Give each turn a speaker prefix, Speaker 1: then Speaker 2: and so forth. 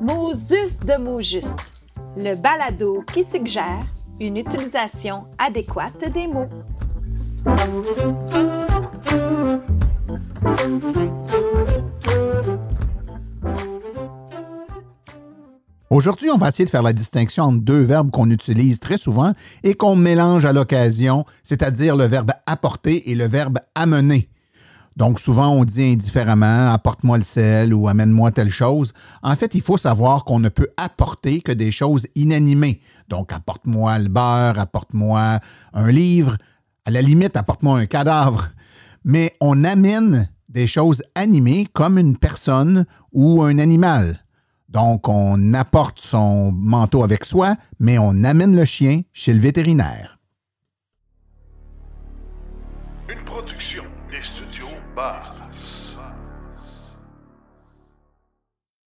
Speaker 1: Mosus de mots justes, le balado qui suggère une utilisation adéquate des mots.
Speaker 2: Aujourd'hui, on va essayer de faire la distinction entre deux verbes qu'on utilise très souvent et qu'on mélange à l'occasion, c'est-à-dire le verbe apporter et le verbe amener. Donc souvent, on dit indifféremment apporte-moi le sel ou amène-moi telle chose. En fait, il faut savoir qu'on ne peut apporter que des choses inanimées. Donc apporte-moi le beurre, apporte-moi un livre, à la limite, apporte-moi un cadavre. Mais on amène des choses animées comme une personne ou un animal. Donc, on apporte son manteau avec soi, mais on amène le chien chez le vétérinaire.
Speaker 3: Une production des studios Bars.